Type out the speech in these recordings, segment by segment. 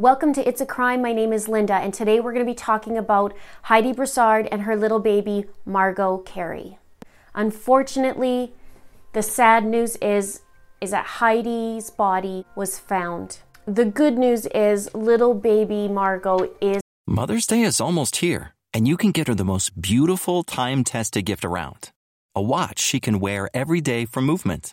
Welcome to It's a Crime. My name is Linda, and today we're going to be talking about Heidi Broussard and her little baby, Margot Carey. Unfortunately, the sad news is is that Heidi's body was found. The good news is little baby Margot is Mother's Day is almost here, and you can get her the most beautiful time-tested gift around. A watch she can wear every day for movement.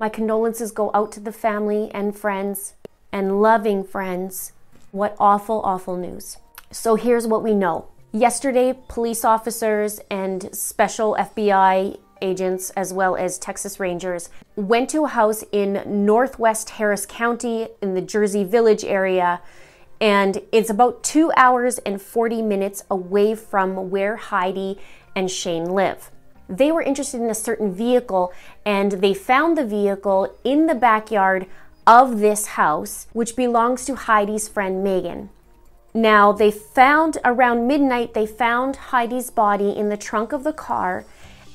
My condolences go out to the family and friends and loving friends. What awful, awful news. So here's what we know. Yesterday, police officers and special FBI agents, as well as Texas Rangers, went to a house in northwest Harris County in the Jersey Village area. And it's about two hours and 40 minutes away from where Heidi and Shane live. They were interested in a certain vehicle and they found the vehicle in the backyard of this house, which belongs to Heidi's friend Magen. Now, they found around midnight, they found Heidi's body in the trunk of the car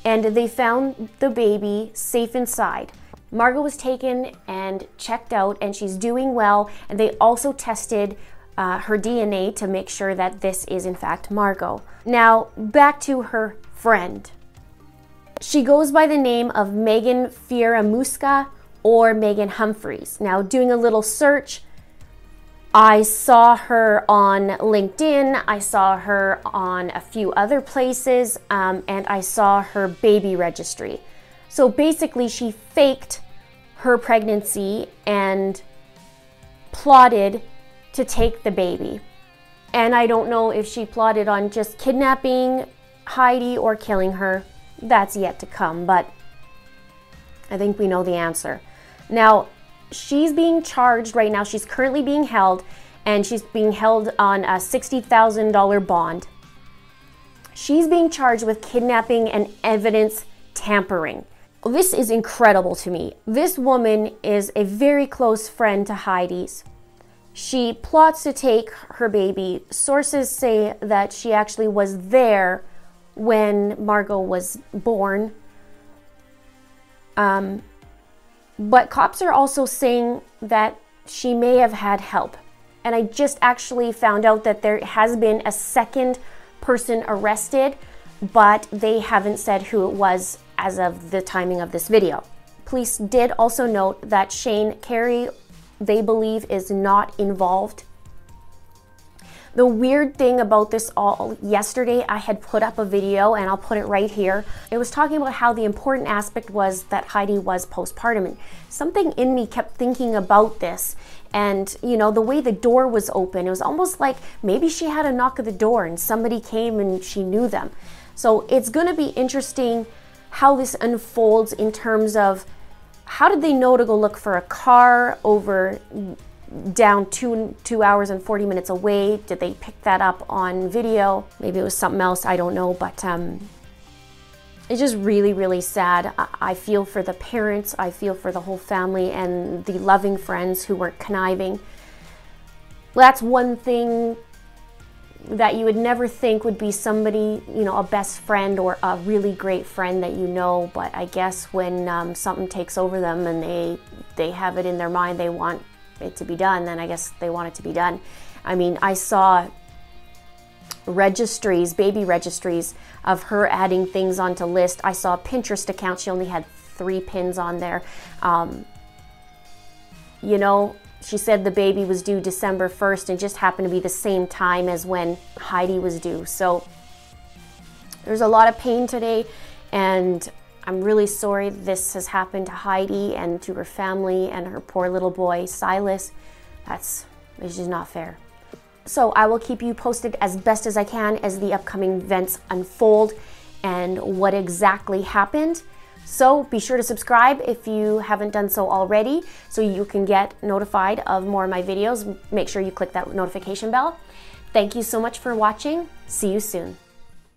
and they found the baby safe inside. Margot was taken and checked out, and she's doing well. And they also tested uh, her DNA to make sure that this is, in fact, Margot. Now, back to her friend. She goes by the name of Magen Fieramusca or Magen Humphreys. Now, doing a little search, I saw her on LinkedIn, I saw her on a few other places, um, and I saw her baby registry. So basically, she faked her pregnancy and plotted to take the baby. And I don't know if she plotted on just kidnapping Heidi or killing her. That's yet to come, but I think we know the answer. Now, she's being charged right now. She's currently being held, and she's being held on a $60,000 bond. She's being charged with kidnapping and evidence tampering. This is incredible to me. This woman is a very close friend to Heidi's. She plots to take her baby. Sources say that she actually was there when Margot was born. Um, but cops are also saying that she may have had help. And I just actually found out that there has been a second person arrested, but they haven't said who it was as of the timing of this video. Police did also note that Shane Carey, they believe, is not involved the weird thing about this all, yesterday I had put up a video and I'll put it right here. It was talking about how the important aspect was that Heidi was postpartum. And something in me kept thinking about this. And, you know, the way the door was open, it was almost like maybe she had a knock at the door and somebody came and she knew them. So it's going to be interesting how this unfolds in terms of how did they know to go look for a car over down two two hours and 40 minutes away. Did they pick that up on video? Maybe it was something else i don't know but um, it's just really really sad. I, feel for the parents i feel for the whole family and the loving friends who weren't conniving. That's one thing that you would never think would be somebody, you know, a best friend or a really great friend that you know. But I guess when um, something takes over them and they they have it in their mind they want it to be done, then I guess they want it to be done. I mean, I saw registries, baby registries of her adding things onto list. I saw a Pinterest account. She only had three pins on there. Um, you know, she said the baby was due December 1st and just happened to be the same time as when Heidi was due. So there's a lot of pain today, and I'm really sorry this has happened to Heidi and to her family and her poor little boy, Silas. That's it's just not fair. So I will keep you posted as best as I can as the upcoming events unfold and what exactly happened. So be sure to subscribe if you haven't done so already so you can get notified of more of my videos. Make sure you click that notification bell. Thank you so much for watching. See you soon.